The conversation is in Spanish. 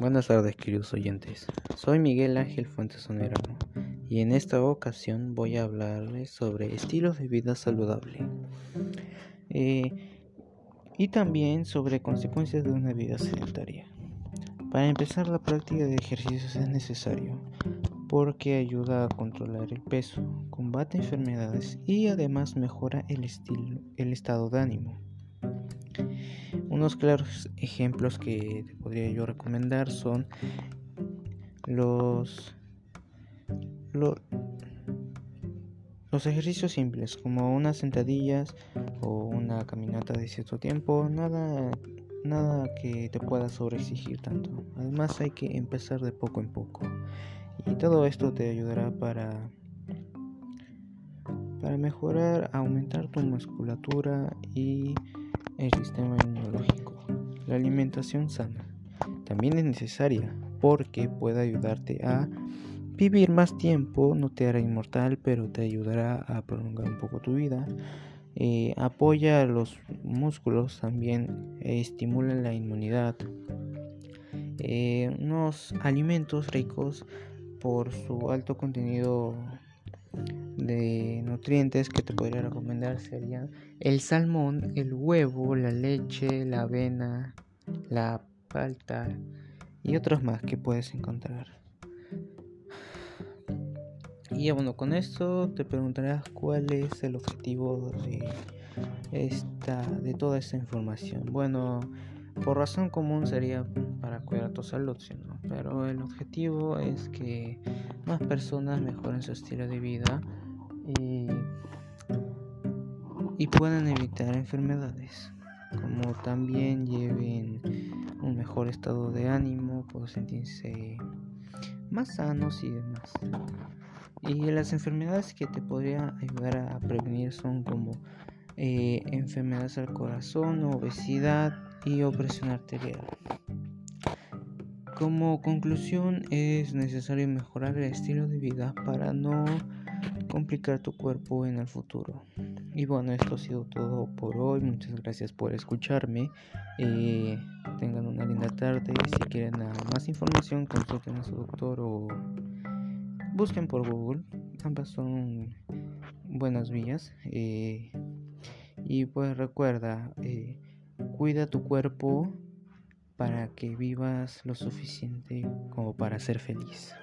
Buenas tardes, queridos oyentes. Soy Miguel Ángel Fuentes Sonerano y en esta ocasión voy a hablarles sobre estilos de vida saludable eh, y también sobre consecuencias de una vida sedentaria. Para empezar, la práctica de ejercicios es necesario porque ayuda a controlar el peso, combate enfermedades y además mejora el, estilo, el estado de ánimo. Unos claros ejemplos que te podría yo recomendar son los, los, ejercicios simples como unas sentadillas o una caminata de cierto tiempo, nada, nada que te pueda sobreexigir tanto. Además hay que empezar de poco en poco y todo esto te ayudará para para mejorar, aumentar tu musculatura y el sistema inmunológico. La alimentación sana también es necesaria porque puede ayudarte a vivir más tiempo, no te hará inmortal, pero te ayudará a prolongar un poco tu vida. Eh, apoya los músculos también, estimula la inmunidad. Eh, unos alimentos ricos por su alto contenido de nutrientes que te podría recomendar serían el salmón, el huevo, la leche, la avena, la palta y otros más que puedes encontrar. Y bueno, con esto te preguntarás cuál es el objetivo de esta de toda esta información. Bueno, por razón común sería para cuidar tu salud, pero el objetivo es que más personas mejoren su estilo de vida y, puedan evitar enfermedades, como también lleven un mejor estado de ánimo, puedan sentirse más sanos y demás. Y las enfermedades que te podría ayudar a prevenir son como eh, enfermedades al corazón, obesidad y opresión arterial. Como conclusión es necesario mejorar el estilo de vida para no complicar tu cuerpo en el futuro. Y bueno, esto ha sido todo por hoy. Muchas gracias por escucharme. Eh, tengan una linda tarde. Si quieren más información, consulten a su doctor o busquen por Google. Ambas son buenas vías. Eh, y pues recuerda, eh, cuida tu cuerpo para que vivas lo suficiente como para ser feliz.